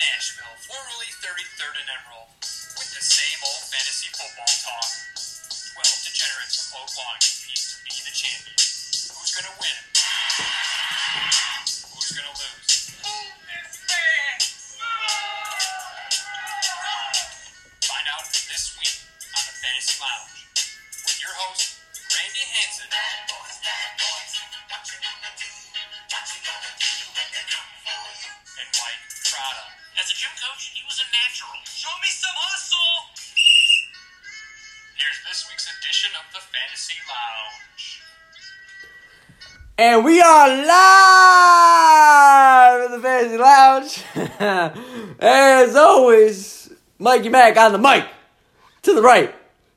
Nashville, formerly 33rd and Emerald, with the same old fantasy football talk. 12 degenerates from Oak Lawn compete to be the champion. Who's going to win? And we are live in the Fantasy Lounge. As always, Mikey Mack on the mic. To the right,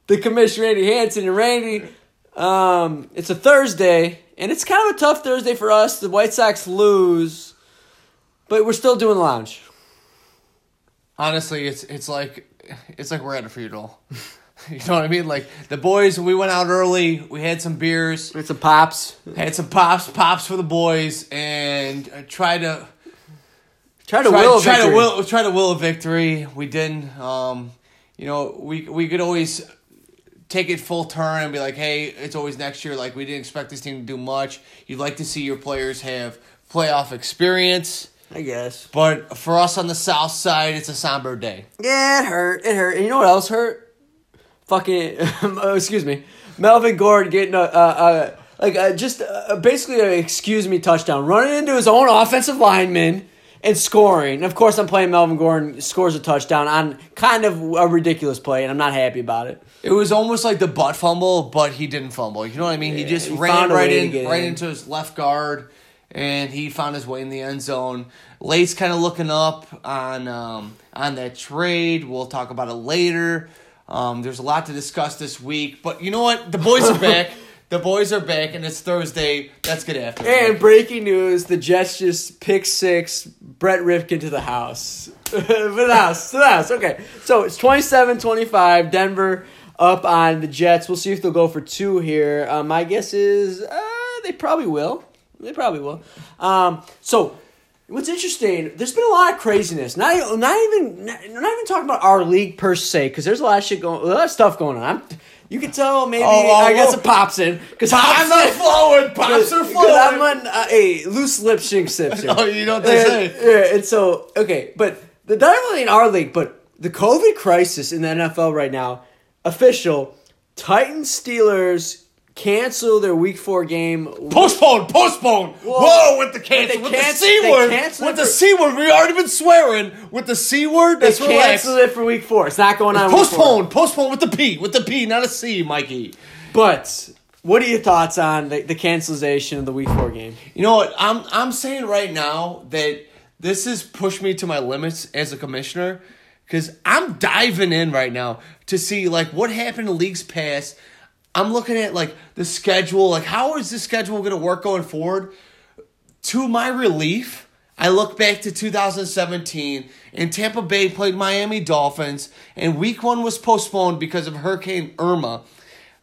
the Commissioner Randy Hanson and Randy. Um, it's a Thursday, and it's kind of a tough Thursday for us. The White Sox lose, but we're still doing the lounge. Honestly, it's it's like it's like we're at a funeral. you know what I mean? Like the boys, we went out early. We had some beers, had some pops. had some pops, pops for the boys, and uh, tried to Try to try, will a try to will try to will a victory. We didn't. Um, you know, we we could always take it full turn and be like, hey, it's always next year. Like we didn't expect this team to do much. You'd like to see your players have playoff experience. I guess. But for us on the south side, it's a somber day. Yeah, it hurt. It hurt. And you know what else hurt? Fucking, oh, excuse me, Melvin Gordon getting a, uh, uh, like uh, just basically a excuse me touchdown, running into his own offensive lineman and scoring. And of course, I'm playing Melvin Gordon scores a touchdown on kind of a ridiculous play, and I'm not happy about it. It was almost like the butt fumble, but he didn't fumble. You know what I mean? he just he ran right in, right in. into his left guard, and he found his way in the end zone. Late's kind of looking up on um, on that trade. We'll talk about it later. Um, there's a lot to discuss this week, but you know what? The boys are back. The boys are back, and it's Thursday. Let's get after it. And breaking news: the Jets just pick six Brett Rypien to the house. to the house, to the house. Okay, so it's 27-25, Denver up on the Jets. We'll see if they'll go for two here. Uh, my guess is uh, they probably will. They probably will. Um, so what's interesting? There's been a lot of craziness. Not not even not, not even talking about our league per se, because there's a lot of shit going, a lot of stuff going on. I'm, you can tell maybe Oh, I oh, got oh. some pops in because Pops are flowing. Pops are flowing. I'm on uh, a loose lip shink sip. Oh, you know what they and, say. Yeah, and so okay, but the not really in our league, but the COVID crisis in the NFL right now, official Titans Steelers cancel their Week Four game. Postpone, postpone. Whoa, with the cancel, with the c word, with it the c word. We already been swearing with the c word. They That's canceled it for Week Four. It's not going on. Postpone, postpone with the p, with the p, not a c, Mikey. But what are your thoughts on the, the cancellation of the Week Four game? You know what? I'm I'm saying right now that this has pushed me to my limits as a commissioner because I'm diving in right now to see like what happened in leagues past. I'm looking at like the schedule, like how is the schedule going to work going forward? To my relief, I look back to 2017 and Tampa Bay played Miami Dolphins and week 1 was postponed because of Hurricane Irma.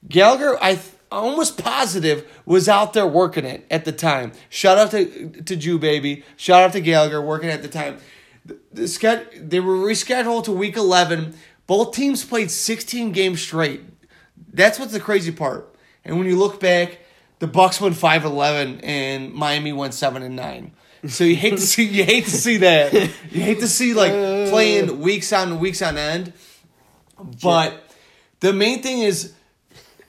Gallagher, I th- almost positive was out there working it at the time. Shout out to to Jew baby. Shout out to Gallagher working at the time. The, the they were rescheduled to week 11. Both teams played 16 games straight. That's what's the crazy part. And when you look back, the Bucks went 5-11 and Miami went 7 and 9. So you hate to see you hate to see that. You hate to see like playing weeks on weeks on end. But the main thing is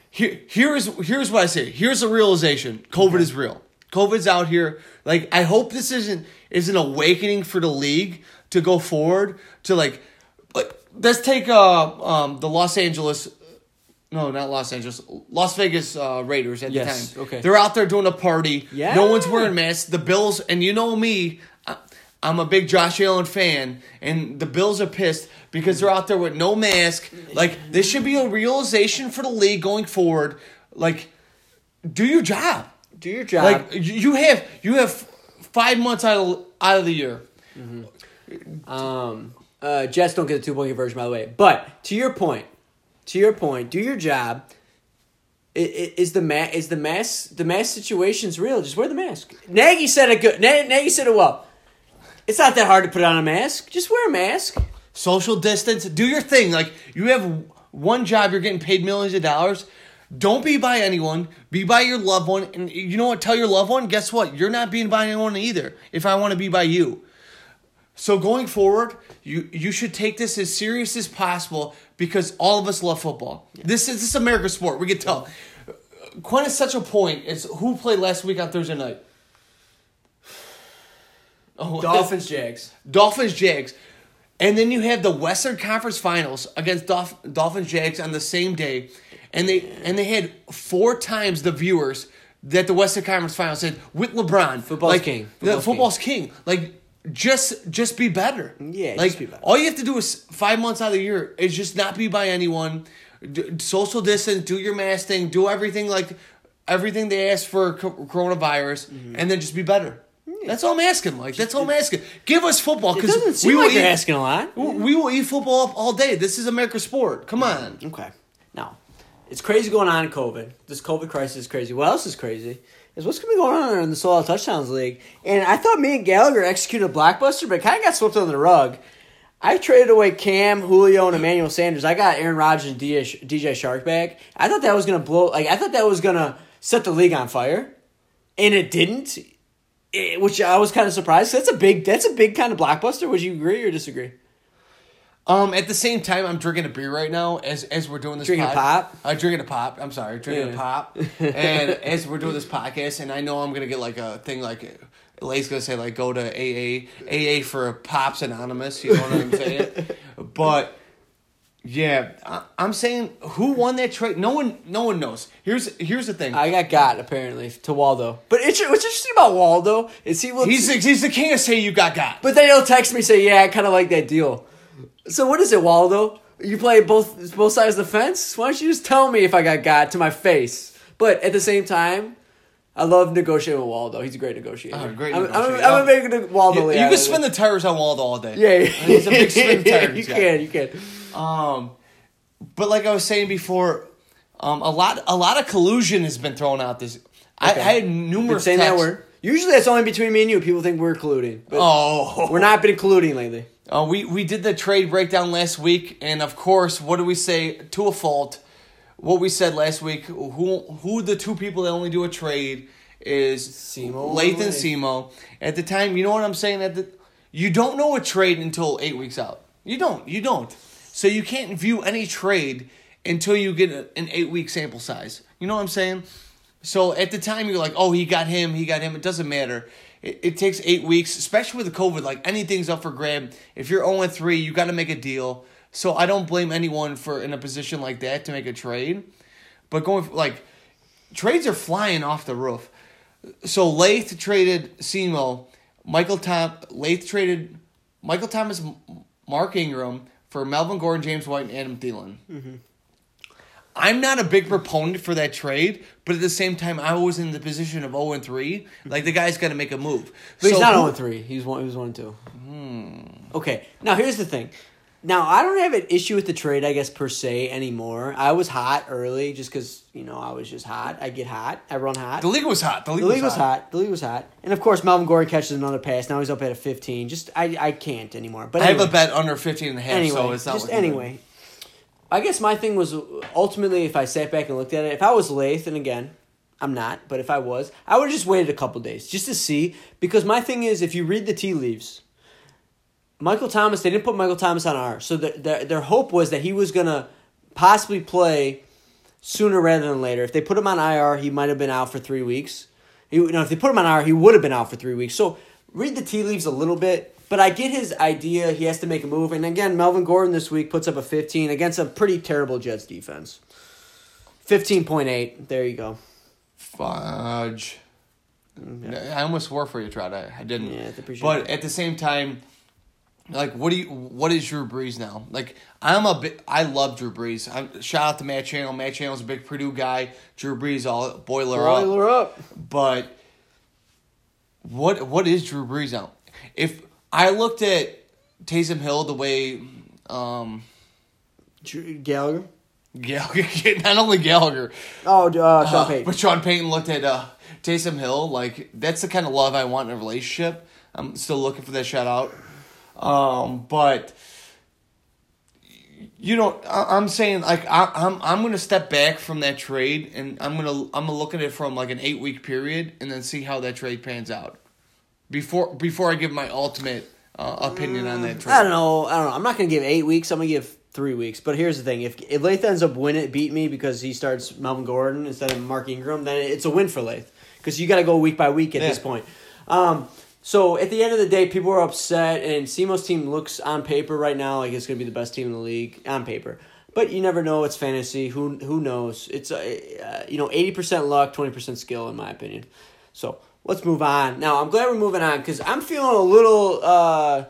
here, here is here's what I say. Here's the realization: COVID is real. COVID's out here. Like I hope this isn't is an awakening for the league to go forward to like. like let's take uh um the Los Angeles. No, not Los Angeles. Las Vegas uh, Raiders at Yes, the time. okay. They're out there doing a party. Yeah. No one's wearing masks. The Bills, and you know me, I- I'm a big Josh Allen fan, and the Bills are pissed because they're out there with no mask. Like, this should be a realization for the league going forward. Like, do your job. Do your job. Like, you you have you have five months out of out of the year. Um, uh, Jets don't get a two point conversion, by the way. But to your point, to your point, do your job. Is the ma- is the mask the mask situation's real? Just wear the mask. Nagy said it good. Na- Nagy said it well. It's not that hard to put on a mask. Just wear a mask. social distance, do your thing. Like you have one job, you're getting paid millions of dollars. Don't be by anyone. Be by your loved one, and you know what? Tell your loved one. Guess what? You're not being by anyone either. If I want to be by you, so going forward, you you should take this as serious as possible because all of us love football. This is this is America's sport. We can tell. Quintessential point is who played last week on Thursday night. Oh, Dolphins, Jags. Dolphins Jags. And then you have the Western Conference Finals against Dolph- Dolphins Jags on the same day. And they and they had four times the viewers that the Western Conference Finals said with LeBron. Football's like, king. the Football's football's king. Like just just be better. Yeah, like just be better. all you have to do is five months out of the year is just not be by anyone. D- social distance, do your mask thing, do everything like everything they ask for co- coronavirus, Mm-hmm. and then just be better. That's all I'm asking. Like that's all I'm asking. Give us football because we will like you're eat. asking a lot. We will eat football up all day. This is America's sport. Come on. Okay. Now, it's crazy going on in COVID. This COVID crisis is crazy. What else is crazy? Is what's going to be going on in the Out Touchdowns League. And I thought me and Gallagher executed a blockbuster, but kind of got swept under the rug. I traded away Cam, Julio, and Emmanuel Sanders. I got Aaron Rodgers and DJ, Shark back. I thought that was going to blow. Like I thought that was going to set the league on fire, and it didn't. It- which I was kind of surprised. That's a big. That's a big kind of blockbuster. Would you agree or disagree? Um, at the same time, I'm drinking a beer right now as as we're doing this. Drinking a pop? I'm drinking a pop. I'm sorry, drinking a pop. and as we're doing this podcast, and I know I'm gonna get like a thing like. Lay's gonna say like go to AA AA for Pops Anonymous. You know what I'm saying? but yeah, I, I'm saying who won that trade? No one, no one knows. Here's here's the thing. I got got apparently to Waldo. But it's, what's interesting about Waldo is he will. he's the, he's the king of say you got got. but then he'll text me say, "Yeah, I kind of like that deal." So what is it, Waldo? You play both both sides of the fence. Why don't you just tell me if I got got to my face? But at the same time, I love negotiating with Waldo. He's a great negotiator. Oh, great I'm, negotiator. I'm, I'm a big ne- Waldo. You, you can spin the tires on Waldo all day. Yeah, he's a big spin tires you guy. can, you can. Um, but like I was saying before, um, a lot a lot of collusion has been thrown out. This I, I had numerous saying that word. Usually that's only between me and you. People think we're colluding, but Oh, we're not been colluding lately. Uh, we we did the trade breakdown last week, and of course, what do we say to a fault? What we said last week. Who who the two people that only do a trade is Semo Lath and and Lath. Semo. At the time, you know what I'm saying. At the you don't know a trade until eight weeks out. You don't. You don't. So you can't view any trade until you get a, an eight week sample size. You know what I'm saying? So at the time you're like, oh, he got him, he got him. It doesn't matter. It, it takes eight weeks, especially with the COVID. Like anything's up for grab. If you're 0 3, you got to make a deal. So I don't blame anyone for in a position like that to make a trade. But going like trades are flying off the roof. So Lath traded Semo, Michael Tom Lath traded Michael Thomas, Mark Ingram for Melvin Gordon, James White, and Adam Thielen. Mm-hmm. I'm not a big proponent for that trade, but at the same time, I was in the position of 0 and 3. Like, the guy's got to make a move. But he's not who- 0 3. He's one. He was 1 2. Hmm. Okay. Now here's the thing. Now I don't have an issue with the trade, I guess per se anymore. I was hot early just because you know I was just hot. I get hot. I run hot. The league was hot. The league, The league was hot. The league was hot. And of course, Melvin Gordon catches another pass. Now he's up at a 15. Just I I can't anymore. But I have a bet under 15 and a half, anyway, so it's not just anyway. I guess my thing was ultimately if I sat back and looked at it, if I was Lath, and again, I'm not, but if I was, I would have just waited a couple days just to see. Because my thing is, if you read the tea leaves, Michael Thomas, they didn't put Michael Thomas on R, so the, their their hope was that he was gonna possibly play sooner rather than later. If they put him on IR, he might have been out for three weeks. He, you know, if they put him on IR, he would have been out for three weeks. So read the tea leaves a little bit, but I get his idea. He has to make a move, and again, Melvin Gordon this week puts up a fifteen against a pretty terrible Jets defense. Fifteen point eight. There you go. Fudge. Mm, I almost swore for you, Trout. I, I didn't. Yeah, appreciate But at the same time, like, what do you? What is Drew Brees now? Like, I'm a bit. I love Drew Brees. I'm, shout out to Matt Channel. Matt Channel's a big Purdue guy. Drew Brees, all boiler, up. Boiler up. But what what is Drew Brees now? If I looked at Taysom Hill the way, um, Gallagher. Gallagher, not only Gallagher, Oh, uh, Sean uh, Payton. But Sean Payton looked at uh, Taysom Hill like that's the kind of love I want in a relationship. I'm still looking for that shutout. Um, but you know, I, I'm saying like I, I'm I'm gonna step back from that trade and I'm gonna I'm gonna look at it from like an eight week period and then see how that trade pans out before before I give my ultimate uh, opinion on that trade. I don't know. I don't know. I'm not gonna give eight weeks. I'm gonna give three weeks. But here's the thing: if if Lath ends up winning, beat me because he starts Melvin Gordon instead of Mark Ingram, then it's a win for Lath because you got to go week by week at Yeah. this point. Um, so at the end of the day, people are upset, and Simo's team looks on paper right now like it's gonna be the best team in the league on paper. But you never know. It's fantasy. Who who knows? It's uh, uh, you know eighty percent luck, twenty percent skill, in my opinion. So let's move on. Now I'm glad we're moving on because I'm feeling a little. Uh,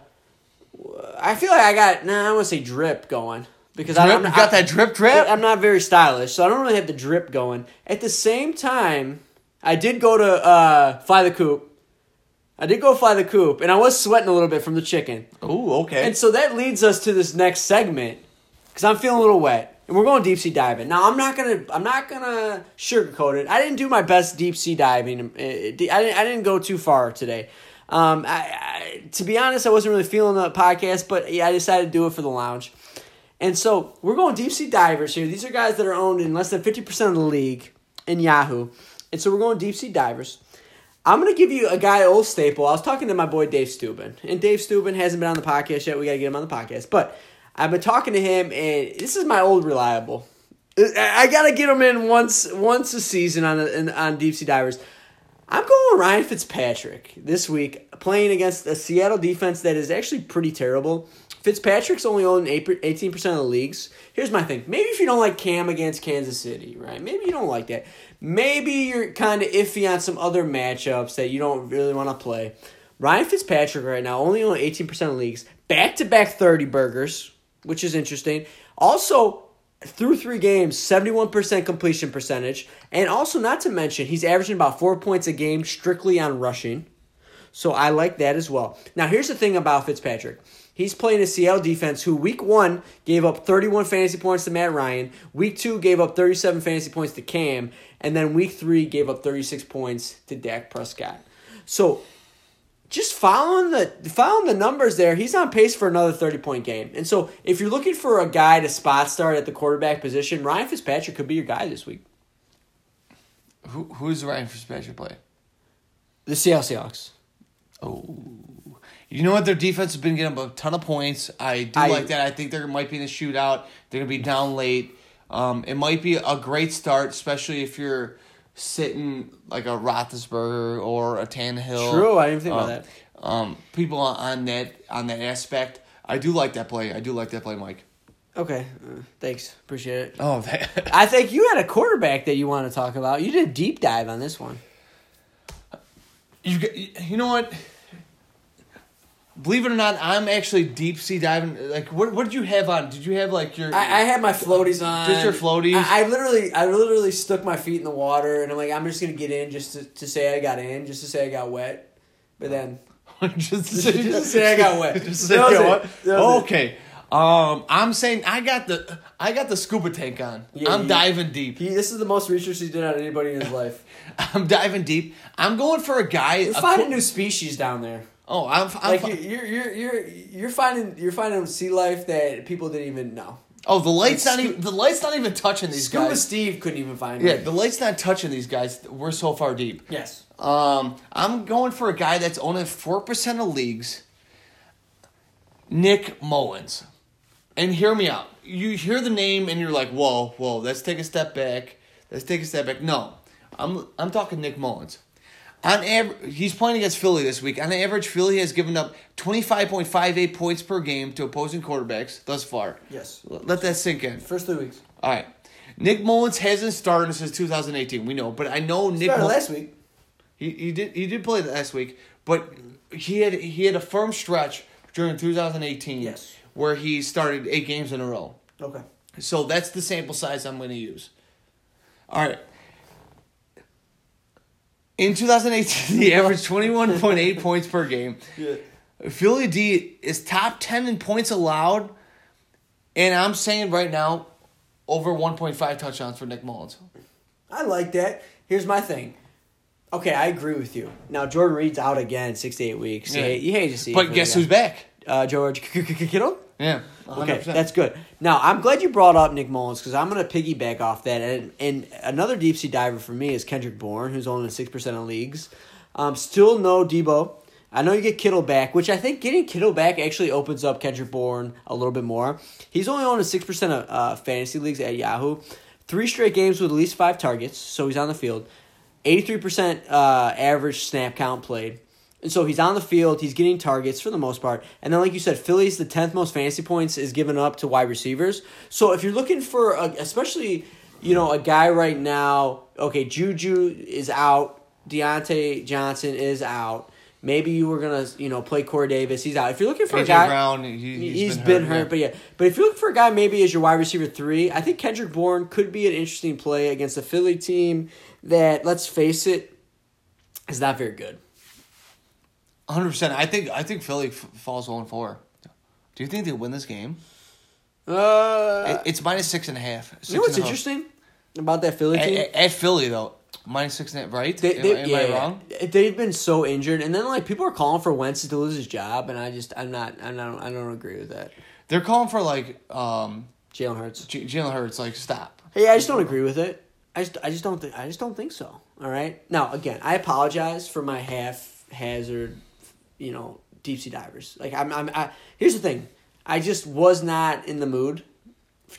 I feel like I got nah. I want to say drip going because I, Drip? I'm You not, got that drip drip? I'm not very stylish, so I don't really have the drip going. At the same time, I did go to uh, fly the coop. I did go fly the coop, and I was sweating a little bit from the chicken. Ooh, okay. And so that leads us to this next segment because I'm feeling a little wet, and we're going deep sea diving. Now I'm not gonna I'm not gonna sugarcoat it. I didn't do my best deep sea diving. Uh, I didn't I didn't go too far today. Um, I, I, to be honest, I wasn't really feeling the podcast, but yeah, I decided to do it for the lounge. And so we're going deep sea divers here. These are guys that are owned in less than fifty percent of the league in Yahoo, and so we're going deep sea divers. I'm gonna give you a guy, old staple. I was talking to my boy Dave Steuben, and Dave Steuben hasn't been on the podcast yet. We gotta get him on the podcast, but I've been talking to him, and this is my old reliable. I gotta get him in once once a season on on deep sea divers. I'm going with Ryan Fitzpatrick this week, playing against a Seattle defense that is actually pretty terrible. Fitzpatrick's only owned 18% of the leagues. Here's my thing. Maybe if you don't like Cam against Kansas City, right? Maybe you don't like that. Maybe you're kind of iffy on some other matchups that you don't really want to play. Ryan Fitzpatrick right now only owned 18% of leagues. Back to back 30 burgers, which is interesting. Also, through three games, 71% completion percentage. And also, not to mention, he's averaging about four points a game strictly on rushing. So I like that as well. Now, here's the thing about Fitzpatrick. He's playing a Seattle defense who week one gave up 31 fantasy points to Matt Ryan. Week two gave up 37 fantasy points to Cam. And then week three gave up 36 points to Dak Prescott. So just following the following the numbers there, he's on pace for another 30 point game. And so if you're looking for a guy to spot start at the quarterback position, Ryan Fitzpatrick could be your guy this week. Who, who's Ryan Fitzpatrick play? The Seattle Seahawks. Oh. You know what? Their defense has been getting a ton of points. I do I- like that. I think there might be in a shootout. They're going to be down late. Um, it might be a great start, especially if you're sitting like a Roethlisberger or a Tannehill. True, I didn't think about Um, that. Um, people on- on that on that aspect. I do like that play. I do like that play, Mike. Okay, uh, thanks, appreciate it. Oh, that. I think you had a quarterback that you want to talk about. You did a deep dive on this one. You get- you know what? Believe it or not, I'm actually deep sea diving. Like, what what did you have on? Did you have like your? I, I had my floaties on. Just your floaties? I, I literally, I literally stuck my feet in the water, and I'm like, I'm just gonna get in just to, to say I got in, just to say I got wet. But then, just, Just to say I got wet. Just to say I got it. what? That was it. Okay. Um, I'm saying I got the I got the scuba tank on. Yeah, I'm you- diving deep. he, this is the most research he did on anybody in his life. I'm diving deep. I'm going for a guy. You're a finding co- new species down there. Oh, I'm, I'm Like fi- you're, you're, you're, you're finding, you're finding sea life that people didn't even know. oh the light's like not even the light's not even touching these Scuba guys. Steve couldn't even find Yeah, it. the light's not touching these guys. We're so far deep. Yes. Um, I'm going for a guy that's owning four percent of leagues. Nick Mullins, and hear me out. You hear the name and you're like, "Whoa, whoa, let's take a step back. Let's take a step back." No, I'm I'm talking Nick Mullins. On average, he's playing against Philly this week. On average, Philly has given up 25.58 points per game to opposing quarterbacks thus far. Yes. Let that sink in. First three weeks. All right. Nick Mullins hasn't started since 2018. We know, but I know Nick Started Mull- last week. he, he did he did play last week, but he had he had a firm stretch during 2018 Yes. where he started eight games in a row. Okay. So that's the sample size I'm going to use. All right. In 2018, he averaged 21.8 points per game. Yeah. Philly D is top 10 in points allowed, and I'm saying right now, over 1.5 touchdowns for Nick Mullins. I like that. Here's my thing. Okay, I agree with you. Now Jordan Reed's out again, six to eight weeks. You Yeah. hate- You hate to see. But guess who's back? Uh, George Kittle. Yeah. Okay, 100%. that's good. Now I'm glad you brought up Nick Mullins because I'm going to piggyback off that. And, and another deep sea diver for me is Kendrick Bourne, who's only in six percent of leagues. Um, still no Debo. I know you get Kittle back, which I think getting Kittle back actually opens up Kendrick Bourne a little bit more. He's only on a six percent of uh, fantasy leagues at Yahoo. Three straight games with at least five targets, so he's on the field. Eighty-three percent uh, average snap count played. And so he's on the field, he's getting targets for the most part. And then, like you said, Philly's the 10th most fantasy points is given up to wide receivers. So if you're looking for, a, especially, you know, a guy right now, okay, Juju is out, Diontae Johnson is out. Maybe you were going to, you know, play Corey Davis. He's out. If you're looking for a guy. Brown, he, he's been, hurt, yeah. but yeah. But if you're looking for a guy maybe as your wide receiver three, I think Kendrick Bourne could be an interesting play against a Philly team that, let's face it, is not very good. Hundred percent. I think I think Philly f- falls one four. Do you think they win this game? Uh, It- it's minus six and a half. Six You know what's half. interesting about that Philly team? at- at Philly though, minus six and a half. Right? They, am they, am yeah, I wrong? They've been so injured, and then like people are calling for Wentz to lose his job, and I just I'm not I'm not I don't agree with that. They're calling for like um, Jalen Hurts. J- Jalen Hurts. Like stop. Hey, I just don't agree with it. I just I just don't think I just don't think so. All right. Now again, I apologize for my haphazard, you know, deep sea divers. Like I'm I'm I, here's the thing. I just was not in the mood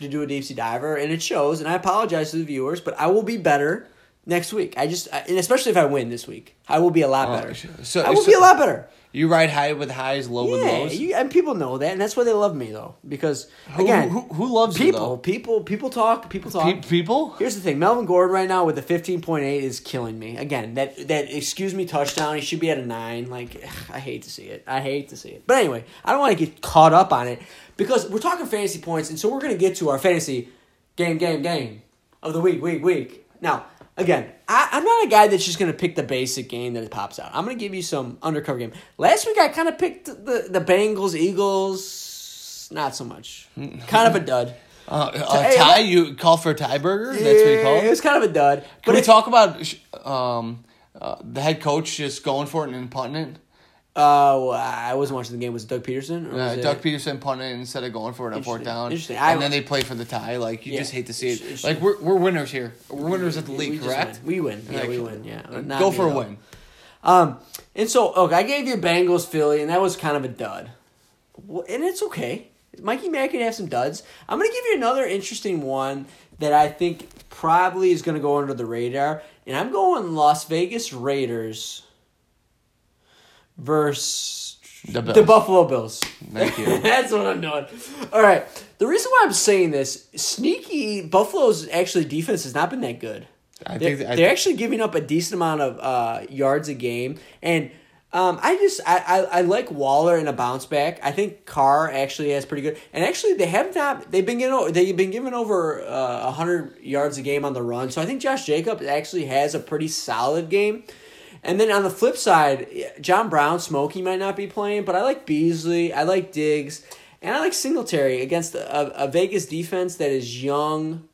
to do a deep sea diver, and it shows. And I apologize to the viewers, but I will be better next week. I just I- and especially if I win this week, I will be a lot Oh, better. so- I will so- be a lot better. You ride high with highs, low with Yeah, lows. you, and people know that, and that's why they love me though. Because Who- again, who, who loves you, people, though? people, people talk, people talk. Pe- people? Here's the thing: Melvin Gordon right now with the fifteen point eight is killing me. Again, that that excuse me touchdown, he should be at a nine. Like ugh, I hate to see it. I hate to see it. But anyway, I don't want to get caught up on it because we're talking fantasy points, and so we're gonna get to our fantasy game, game, game of the week, week, week. Now, again, I, I'm not a guy that's just gonna pick the basic game that it pops out. I'm gonna give you some undercover game. Last week I kind of picked the the Bengals, Eagles. Not so much. Kind of a dud. Uh, a Hey, tie? You call for a tie burger? That's what you Yeah, call It it? was kind of a dud. Can But we if- talk about um, uh, the head coach just going for it and punting it? Uh, well, I wasn't watching the game. Was it Doug Pederson? Or Uh, was it- Doug Pederson punted instead of going for it on fourth down. Interesting. I- And then they play for the tie. Like, you Yeah. just hate to see it. It's- Like, we're, we're winners here. We're winners at the league, just correct? win. We win. Yeah, Like, we win. Yeah. Not Go for a win. Um, and so okay, I gave you Bengals Philly, and that was kind of a dud. Well, and it's okay. Mikey Mack can have some duds. I'm gonna give you another interesting one that I think probably is gonna go under the radar, and I'm going Las Vegas Raiders versus The the Buffalo Bills. Thank you. That's what I'm doing. All right. The reason why I'm saying this, sneaky Buffalo's actually defense has not been that good. I They're, think they're actually giving up a decent amount of uh, yards a game, and um, I just I, I, I like Waller in a bounce back. I think Carr actually has pretty good, and actually they have not they've been getting they've been giving over uh, hundred yards a game on the run. So I think Josh Jacobs actually has a pretty solid game. And then on the flip side, John Brown, Smokey might not be playing, but I like Beasley, I like Diggs, and I like Singletary against a, a Vegas defense that is young,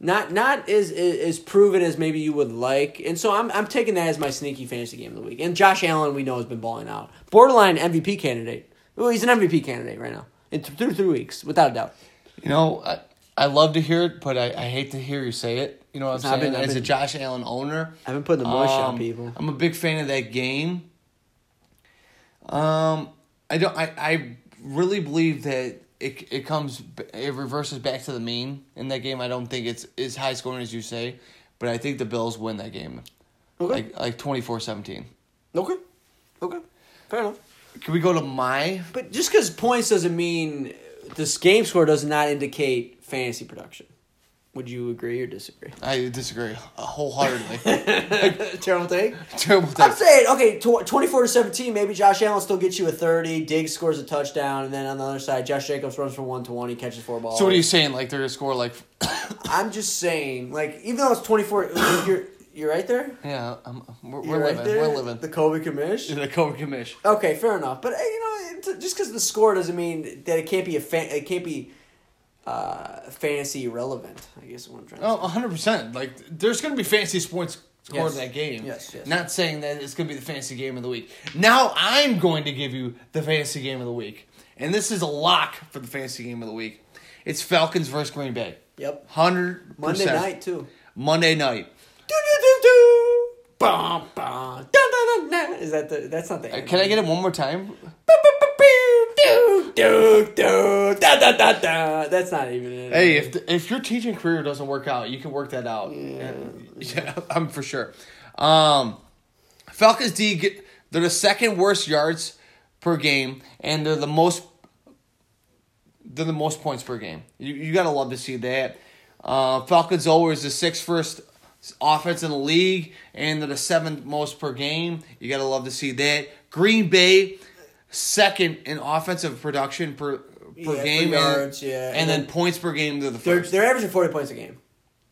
not not as as proven as maybe you would like, and so I'm I'm taking that as my sneaky fantasy game of the week. And Josh Allen, we know, has been balling out, borderline MVP candidate. Well, he's an MVP candidate right now in th- through three weeks, without a doubt. You know, I, I love to hear it, but I, I hate to hear you say it. You know what I'm I've saying? been- As a Josh Allen owner, I've been putting the mush on um, people. I'm a big fan of that game. Um, I don't. I, I really believe that it it comes it reverses back to the mean in that game. I don't think it's as high scoring as you say, but I think the Bills win that game, Okay, like like 24-17. okay, okay, fair enough. Can we go to my? But just because points doesn't mean this game score does not indicate fantasy production. Would you agree or disagree? I disagree wholeheartedly. Terrible take. Terrible take. I'm saying okay, tw- twenty-four to seventeen. Maybe Josh Allen still gets you a thirty. Diggs scores a touchdown, and then on the other side, Josh Jacobs runs for one twenty, catches four balls. So what are you saying? Like they're gonna score like? I'm just saying, like even though it's twenty-four, you're you're right there. Yeah, I'm, we're, You're we're right living. there. We're living. The Kobe Kamish. The Kobe Kamish. Okay, fair enough. But uh, you know, just because the score doesn't mean that it can't be a fan. It can't be uh, fantasy relevant. I guess is what I'm trying to Oh, hundred percent. Like there's gonna be fancy points according Yes. to that game. Yes, yes. Not saying that it's going to be the fantasy game of the week. Now I'm going to give you the fantasy game of the week, and this is a lock for the fantasy game of the week. It's Falcons versus Green Bay. Yep. Hundred Monday night too. Monday night. Do do do do. Bum, bum. Da, da, da, da. Is that the? That's not the. Uh, Can I get it one more time? Do do da da da da. That's not even it. Hey, if the, if your teaching career doesn't work out, you can work that out. Yeah, I'm for sure. Um, Falcons D get, they're the second worst yards per game, and they're the most they're the most points per game. You you gotta love to see that. Uh, Falcons always the sixth first offense in the league, and they're the seventh most per game. You gotta love to see that. Green Bay second in offensive production per per Yeah, game, yards, and, yeah, and, and then, then- points per game. They're the first. they're averaging forty points a game,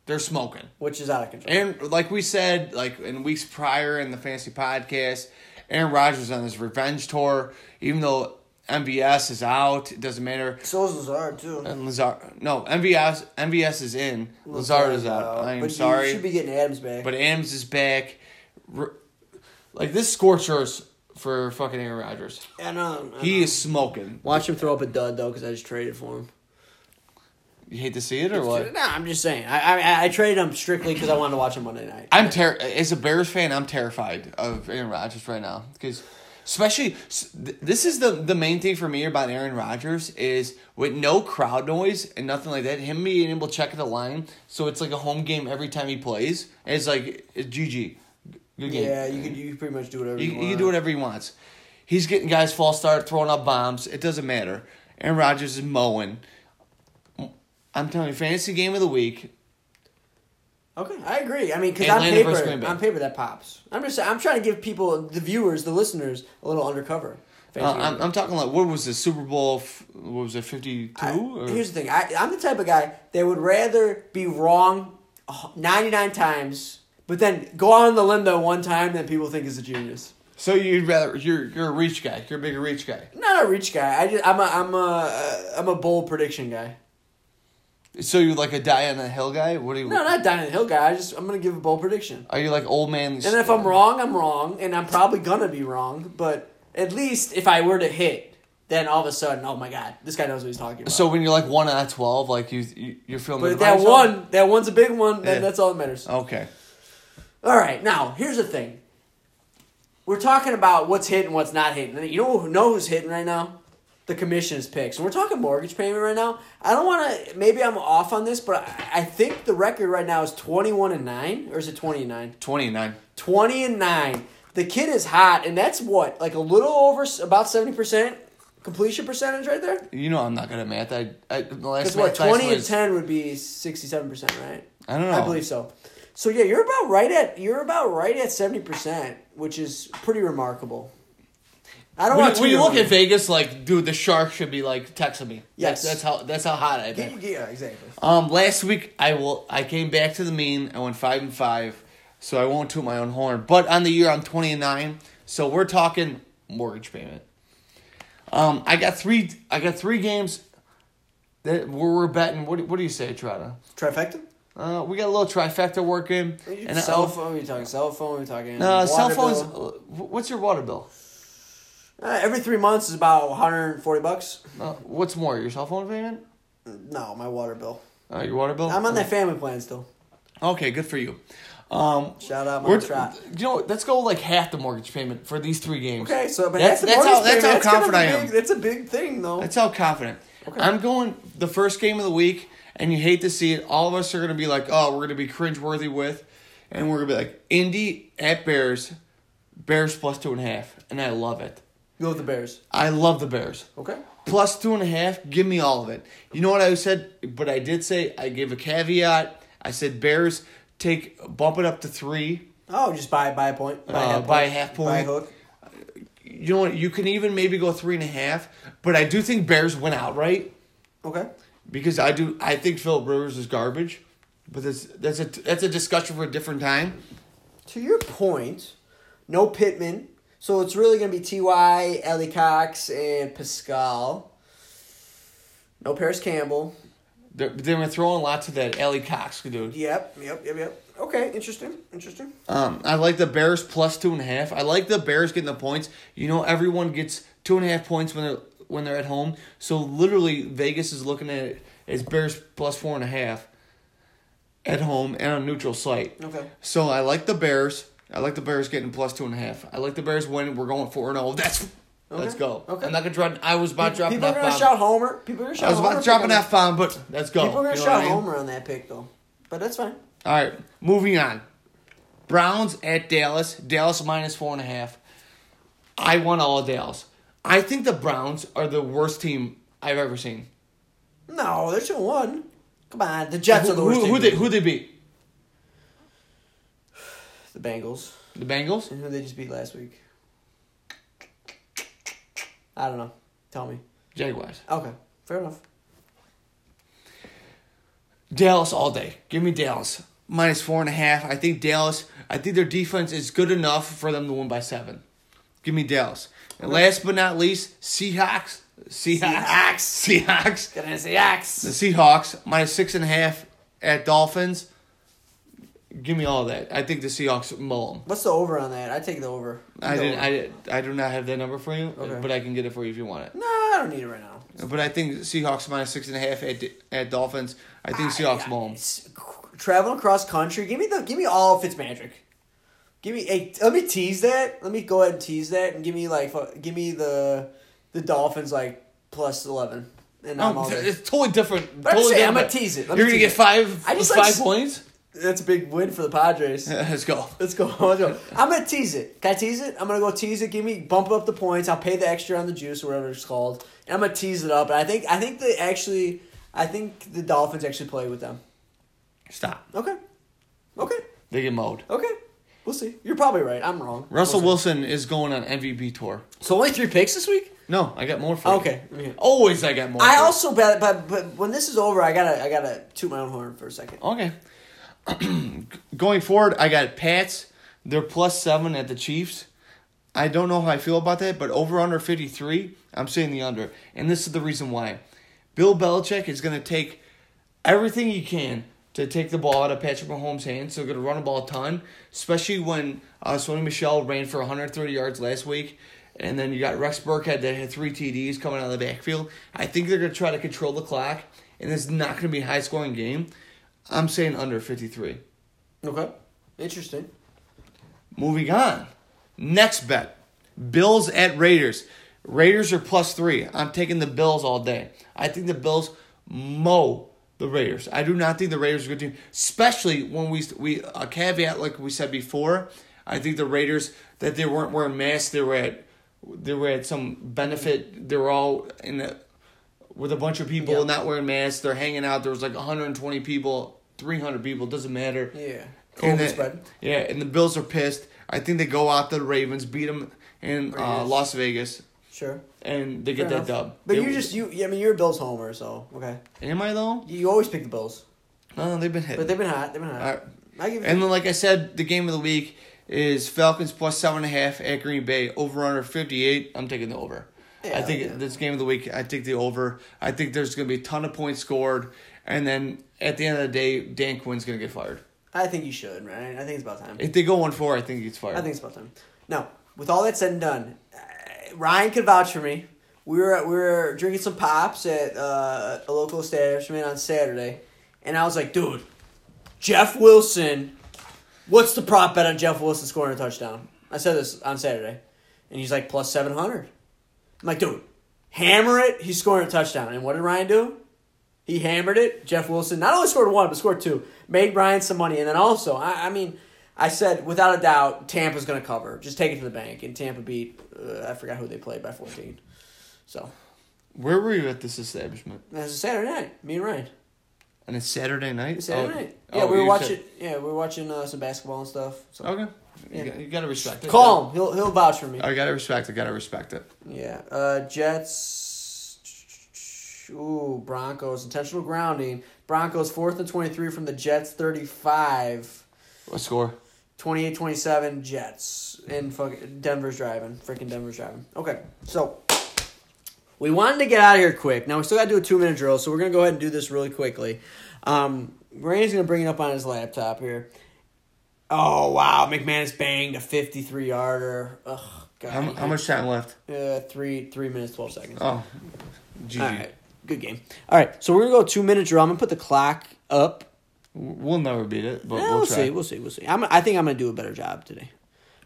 They're smoking. which is out of control. And like we said, like in weeks prior in the fantasy podcast, Aaron Rodgers on his revenge tour. Even though MVS is out, it doesn't matter. So is Lazard too. And Lazard, no, MVS, MVS is in. Lazard is out. I am but sorry, You should be getting Adams back. but Adams is back. Like this scorchers for fucking Aaron Rodgers. I know. I He know. is smoking. Watch him throw up a dud though, because I just traded for him. You hate to see it or what? No, I'm just saying. I I, I traded him strictly because I wanted to watch him Monday night. I'm ter- as a Bears fan, I'm terrified of Aaron Rodgers right now because, especially, s- th- this is the the main thing for me about Aaron Rodgers is with no crowd noise and nothing like that. Him being able to check the line, so it's like a home game every time he plays. It's like it's GG, good game. yeah, you could you could pretty much do whatever You, you, you can do whatever he wants. He's getting guys false start, throwing up bombs. It doesn't matter. Aaron Rodgers is mowing. I'm telling you, fantasy game of the week. Okay, I agree. I mean, because on paper, on paper that pops. I'm just I'm trying to give people, the viewers, the listeners, a little undercover. Uh, I'm, I'm talking like what was the Super Bowl? f- What was it? fifty two? Here's the thing. I, I'm the type of guy that would rather be wrong 99 times, but then go on the limb that one time that people think is a genius. So you'd rather you're you're a reach guy. You're a bigger reach guy. Not a reach guy. I just I'm a I'm a uh, I'm a bold prediction guy. So you're like a die on the hill guy? What do you? No, not dying the hill guy. I just I'm gonna give a bold prediction. Are you like old man? And if I'm wrong, I'm wrong, and I'm probably gonna be wrong. But at least if I were to hit, then all of a sudden, oh my god, this guy knows what he's talking about. So when you're like one out of twelve, like you, you you're feeling. but that one, that one's a big one. Then Yeah. that's all that matters. Okay. All right, now here's the thing. We're talking about what's hitting, what's not hitting. You know who know who's hitting right now? The commission's picks. And we're talking mortgage payment right now. I don't want to. Maybe I'm off on this, but I, I think the record right now is 21 and nine, or is it 20 and nine? Twenty nine. 20 and 9. The kid is hot, and that's what? Like a little over about 70% completion percentage right there? You know I'm not good at math. I, I the last Because what, math class 20 and was- 10 would be 67%, right? I don't know. I believe so. So yeah, you're about right at you're about right at 70%, which is pretty remarkable. I don't When, want you- when you look at Vegas, like, dude, the shark should be like texting me. Yes. that's, that's how that's how hot yeah, been. yeah, exactly. Um, last week I will I came back to the mean. I went five and five, so I won't toot my own horn. But on the year I'm twenty and nine, so we're talking mortgage payment. Um, I got three. I got three games that where we're betting. What what do you say, Trotta? Trifecta? Uh, we got a little trifecta working. And cell I, phone, we talking cell phone, we talking uh, cell phones. bill. uh, What's your water bill? Uh, every 3 months is about 140 bucks. Uh, what's more, your cell phone payment? No, my water bill. Uh, your water bill? I'm on that family plan still. Okay, good for you. Um, Shout out my trot. you know, let's go like half the mortgage payment for these three games. Okay, so but That's- that's, the that's how- that's payment. how confident I a am. big- That's a big thing, though. That's how confident. Okay. I'm going the first game of the week, and you hate to see it. All of us are going to be like, oh, we're going to be cringeworthy with, and we're going to be like, Indy at Bears, Bears plus two and a half. And I love it. Go with the Bears. I love the Bears. Okay. Plus two and a half, give me all of it. You know what I said? But I did say, I gave a caveat. I said, Bears take, bump it up to three. Oh, just buy buy a point. Buy, Uh, a, half buy a point, Buy a hook. You know what? You can even maybe go three and a half. But I do think Bears win outright. Okay. Because I do I think Philip Rivers is garbage, but that's that's a that's a discussion for a different time. To your point, no Pittman. So it's really going to be T.Y., Alie-Cox, and Pascal. No Parris Campbell. They're, they've been throwing a lot to that Alie-Cox dude. Yep, yep, yep, yep. Okay, interesting, interesting. Um, I like the Bears plus two and a half. I like the Bears getting the points. You know, everyone gets two and a half points when they're when they're at home. So literally, Vegas is looking at it as Bears plus four and a half at home and on neutral site. Okay. So I like the Bears. I like the Bears getting plus two and a half. I like the Bears winning. We're going four and zero. That's let's go. okay. I'm not gonna try. I was about dropping People are that gonna shout Homer. People are gonna shout I was about dropping that bomb, but let's go. People are gonna You know shout I mean? Homer on that pick though, but that's fine. All right, moving on. Browns at Dallas. Dallas minus four and a half. I want all of Dallas. I think the Browns are the worst team I've ever seen. No, they're two and one. Come on, the Jets Who, are the worst. who, team. who they who they beat? The Bengals. The Bengals. And who they just beat last week? I don't know. Tell me. Jaguars. Okay, fair enough. Dallas all day. Give me Dallas minus four and a half. I think Dallas. I think their defense is good enough for them to win by seven. Give me Dallas. And last but not least, Seahawks. Seahawks. Seahawks. Gonna say axe. The Seahawks minus six and a half at Dolphins. Give me all that. I think the Seahawks mull them. What's the over on that? I take the over. I didn't. over. I, I do not have that number for you, Okay. but I can get it for you if you want it. No, I don't need it right now. But I think Seahawks minus six and a half at at Dolphins. I think Seahawks mull them. Traveling across country. Give me the. Give me all Fitzmagic. Give me. Hey, let me tease that. Let me go ahead and tease that and give me like. Give me the, the Dolphins like plus eleven. And I'm oh, all Oh, it's totally different. But I'm totally I'm gonna tease it. Let You're gonna get it. five. I just five like points. That's a big win for the Padres. Let's go. Let's go. Let's go. I'm gonna tease it. Can I tease it? I'm gonna go tease it. Give me bump up the points. I'll pay the extra on the juice or whatever it's called, and I'm gonna tease it up. And I think I think they actually, I think the Dolphins actually play with them. Stop. Okay. Okay. They get mowed. Okay. We'll see. You're probably right. I'm wrong. Russell We'll. Wilson is going on MVP tour. So only three picks this week. No, I got more for you. Okay. okay. Always, I got more. I also bet, but but when this is over, I gotta I gotta toot my own horn for a second. Okay. Going forward, I got Pats. They're plus seven at the Chiefs. I don't know how I feel about that, but over under 53, I'm saying the under. And this is the reason why. Bill Belichick is going to take everything he can to take the ball out of Patrick Mahomes' hands. So, going to run the ball a ton, especially when uh, Sony Michel ran for 130 yards last week. And then you got Rex Burkhead that had three TDs coming out of the backfield. I think they're going to try to control the clock, and it's not going to be a high scoring game. I'm saying under 53. Okay. Interesting. Moving on. Next bet. Bills at Raiders. Raiders are plus three. I'm taking the Bills all day. I think the Bills mow the Raiders. I do not think the Raiders are a good team, especially when we we a caveat like we said before. I think the Raiders that they weren't wearing masks. They were at they were at some benefit. They were all in the, with a bunch of people Yeah. not wearing masks. They're hanging out. There was like 120 people, 300 people. Doesn't matter. Yeah. And COVID the- spread. Yeah, and the Bills are pissed. I think they go out to the Ravens, beat them in uh, Las Vegas, Sure. and they get Fair that enough. dub. But They- you just you. I mean, you're a Bills homer, so okay. am I though? You, you always pick the Bills, No, they've been hit. but they've been hot. They've been hot. All right. I give you. And then, like I said, the game of the week is Falcons plus seven and a half at Green Bay. Over under fifty eight. I'm taking the over. I Yeah, think yeah. this game of the week. I take the over. I think there's going to be a ton of points scored, and then at the end of the day, Dan Quinn's going to get fired. I think you should, right? I think it's about time. If they go one four, I think he gets fired. I think it's about time. Now, with all that said and done, Ryan could vouch for me. We were we were drinking some pops at uh, a local establishment on Saturday, and I was like, dude, Jeff Wilson, what's the prop bet on Jeff Wilson scoring a touchdown? I said this on Saturday, and he's like plus seven hundred. I'm like, dude, hammer it. He's scoring a touchdown, and what did Ryan do? He hammered it. Jeff Wilson not only scored one, but scored two. Made Ryan some money, and then also, I, I mean, I said without a doubt, Tampa's going to cover. Just take it to the bank, and Tampa beat. Uh, I forgot who they played by fourteen. So Where were you at this establishment? that's a Saturday night. Me and Ryan. And it's Saturday night. Saturday Oh, night. Yeah, oh, we were watching. said- Yeah, we were watching uh, some basketball and stuff. So Okay. Yeah. You, got, you gotta respect it. call him. He'll he'll vouch for me. I gotta respect it. Gotta respect it. Yeah. Uh, Jets. Ooh, Broncos intentional grounding. Broncos fourth and twenty three from the Jets thirty five. What score? 28-27 Jets. And fucking Denver's driving. Freaking Denver's driving. Okay. So we wanted to get out of here quick. Now we still got to do a two minute drill, so we're gonna go ahead and do this really quickly. Um, Randy's gonna bring it up on his laptop here. Oh wow, McManus banged a fifty three yarder. Ugh, God. How, how much time left? Uh, three three minutes twelve seconds. Oh, GG. All right, good game. All right, so we're gonna go two minute drill. I'm gonna put the clock up. We'll never beat it, but Eh, we'll, we'll see. We'll see. We'll see. I'm, I think I'm gonna do a better job today.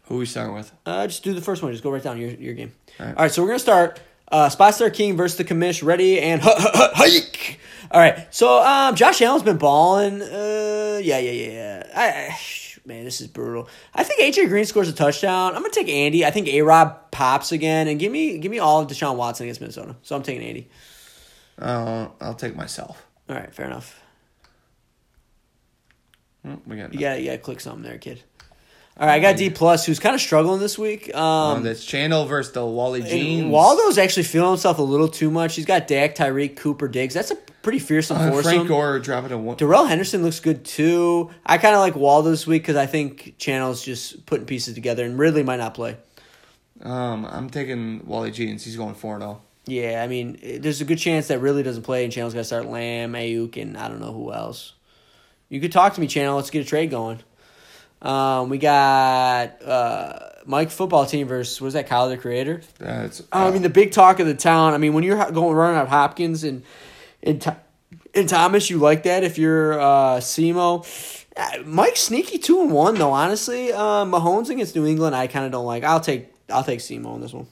Who we starting with? Uh, just do the first one. Just go right down your your game. All right. All right, so we're gonna start. Uh, Spot Star King versus the commish. Ready and hike. All right, so um, Josh Allen's been balling. Uh, yeah, yeah, yeah, yeah. I, I, man, this is brutal. I think AJ Green scores a touchdown. I'm gonna take Andy. I think A Rob pops again, and give me give me all of Deshaun Watson against Minnesota. So I'm taking Andy. Uh, I'll take myself. All right, fair enough. Hmm, We got You got you got to click something there, kid. All right, I got D plus, who's kind of struggling this week. Um, um, that's Chandel versus the Wally And Jeans. Waldo's actually feeling himself a little too much. He's got Dak, Tyreek, Cooper, Diggs. That's a pretty fearsome uh, foursome. Frank Gore dropping a one. Darrell Henderson looks good too. I kind of like Waldo this week because I think Channel's just putting pieces together, and Ridley might not play. Um, I'm taking Wally Jeans. He's going four and four zero. Yeah, I mean, there's a good chance that Ridley doesn't play, and Channel's got to start Lamb, Aiyuk, and I don't know who else. You could talk to me, Channel. Let's get a trade going. Um, we got uh, Mike football team versus was that Kyle the Creator? That's. Oh, I mean, the big talk of the town. I mean, when you're going running out Hopkins and and, and Thomas, you like that. If you're uh, Semo, uh, Mike sneaky two and one though. Honestly, uh, Mahomes against New England, I kind of don't like. I'll take I'll take Semo on this one.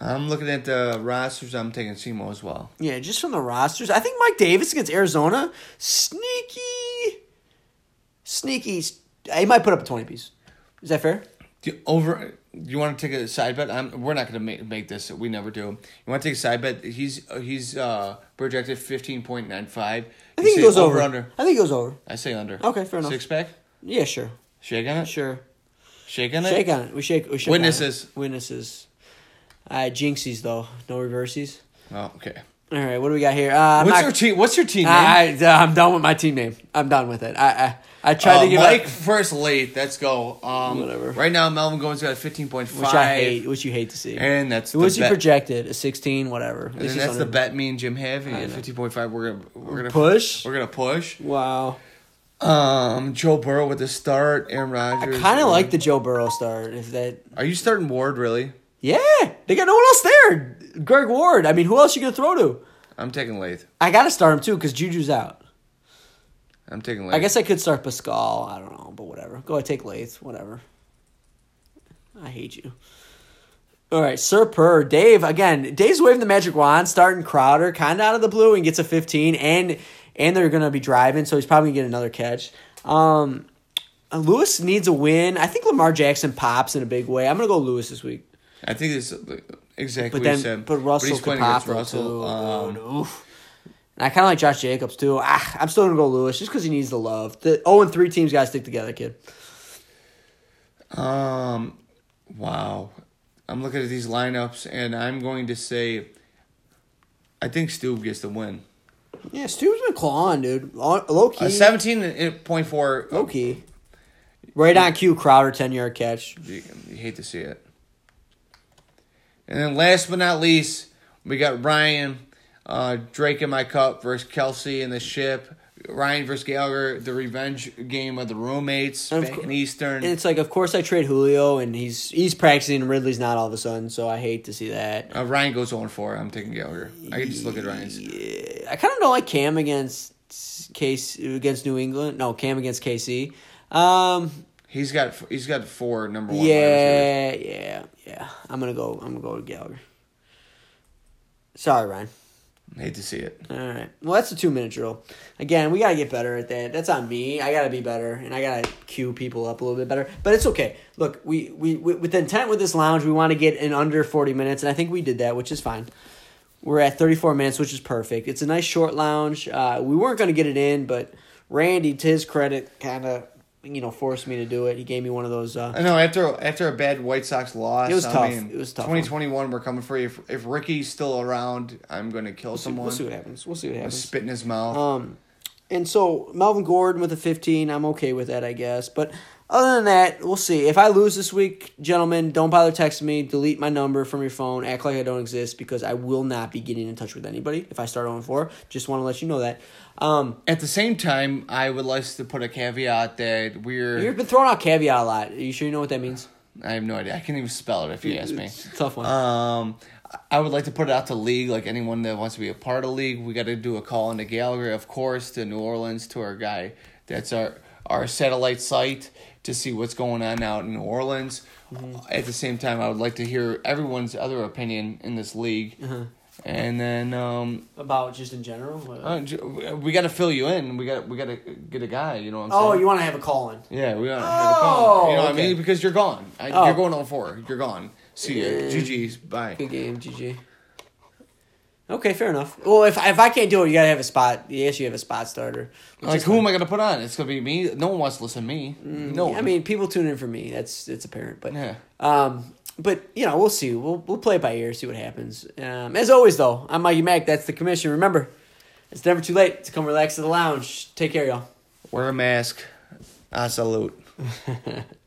I'm looking at the rosters. I'm taking Simo as well. Yeah, just from the rosters, I think Mike Davis against Arizona, sneaky, sneaky. He might put up a twenty piece. Is that fair? You, over. You want to take a side bet? I'm, we're not going to make, make this. We never do. You want to take a side bet? He's he's uh, projected fifteen point nine five. I think he goes over. under. I think he goes over. I say under. Okay, fair enough. Six pack. Yeah, sure, Shake on it. sure. Shake on it. Shake on it. We shake. We shake on it. Witnesses. Witnesses. Right, jinxies though. No reverses. Oh, okay. All right, what do we got here? Uh, What's not- your team? What's your team name? I, I, I'm done with my team name. I'm done with it. I I, I tried Uh, to give Mike up, first late. Let's go. Um, Whatever. Right now, Melvin Gordon got a fifteen point five. which I hate, which you hate to see. And that's the he projected? A 16, whatever. And least then he's that's the bet me and Jim have. And at fifteen point five, we're gonna we're gonna Push. We're gonna push. Wow. Um, Joe Burrow with the start. Aaron Rodgers. I kind of like the Joe Burrow start. Is that? Are you starting Ward really? Yeah, they got no one else there. Greg Ward. I mean, who else you gonna throw to? I'm taking Lath. I gotta start him too because Juju's out. I'm taking Lath. I guess I could start Pascal. I don't know, but whatever. Go ahead, take Lath. Whatever. I hate you. All right, Sir Purr, Dave again. Dave's waving the magic wand, starting Crowder, kind of out of the blue, and gets a fifteen, and and they're gonna be driving, so he's probably gonna get another catch. Um, Lewis needs a win. I think Lamar Jackson pops in a big way. I'm gonna go Lewis this week, I think it's exactly but what then you said. but Russell he's could playing pop Russell. too. Um. And I kind of like Josh Jacobs too. Ah, I'm still gonna go Lewis just because he needs the love. The 0 and three teams gotta stick together, kid. Um, wow. I'm looking at these lineups, and I'm going to say, I think Stu gets the win. Yeah, Stu's been clawing, dude. Low key. A 17.4. Low key. Right on cue, Crowder, 10 yard catch. You hate to see it. And then last but not least, we got Ryan, uh, Drake in my cup versus Kelsey in the ship. Ryan versus Gallagher, the revenge game of the roommates And back in Eastern. And it's like, of course, I trade Julio, and he's he's practicing, and Ridley's not all of a sudden, so I hate to see that. Uh, Ryan goes on 4. I'm taking Gallagher. I can just look at Ryan's. Yeah, I kind of don't like Cam against Case against New England. No, Cam against KC. Um, He's got he's got four number one. yeah, yeah, yeah. I'm gonna go. I'm gonna go to Gallagher. Sorry, Ryan. Hate to see it. All right. Well, that's a two minute drill. Again, we gotta get better at that. That's on me. I gotta be better, and I gotta cue people up a little bit better. But it's okay. Look, we we, we with the intent with this lounge, we want to get in under forty minutes, and I think we did that, which is fine. We're at thirty four minutes, which is perfect. It's a nice short lounge. Uh, we weren't gonna get it in, but Randy, to his credit, kind of you know forced me to do it. He gave me one of those. Uh, I know after after a bad White Sox loss, It was I tough. Mean, It was tough Twenty twenty one, we're coming for you. If, if Ricky's still around, I'm gonna kill we'll see, someone. we'll see what happens. We'll see what happens. spit in his mouth. Um, and so Melvin Gordon with a 15, I'm okay with that, I guess. But other than that, we'll see. If I lose this week, gentlemen, don't bother texting me. Delete my number from your phone. Act like I don't exist because I will not be getting in touch with anybody if I start 0 4. Just want to let you know that. Um, At the same time, I would like to put a caveat that we're. you've been throwing out caveat a lot. Are you sure you know what that means? I have no idea. I can't even spell it if you ask me. Tough one. Um, I would like to put it out to league, like anyone that wants to be a part of league. We got to do a call into Gallagher, of course, to New Orleans, to our guy. That's our our satellite site to see what's going on out in New Orleans. At the same time, I would like to hear everyone's other opinion in this league, and then um, About just in general? uh, we got to fill you in. We got we got to get a guy. You know what I'm oh, saying? you want to have a call in? Yeah, we got to have a call. You know what I Oh, mean? Because you're gone. I, Oh. You're going on four. You're gone. See ya. Yeah. GG's. Bye. Good game, GG. Okay, fair enough. Well, if if I can't do it, you gotta have a spot. Yes, you have a spot starter. Like who fine. am I gonna put on? It's gonna be me. No one wants to listen to me. no, I mean, people tune in for me. That's it's apparent, but yeah. um, but you know, we'll see. We'll we'll play it by ear, see what happens. Um, as always, though, I'm Mikey Mack. That's the commission. Remember, it's never too late to come relax to the lounge. Take care, y'all. Wear a mask. I salute.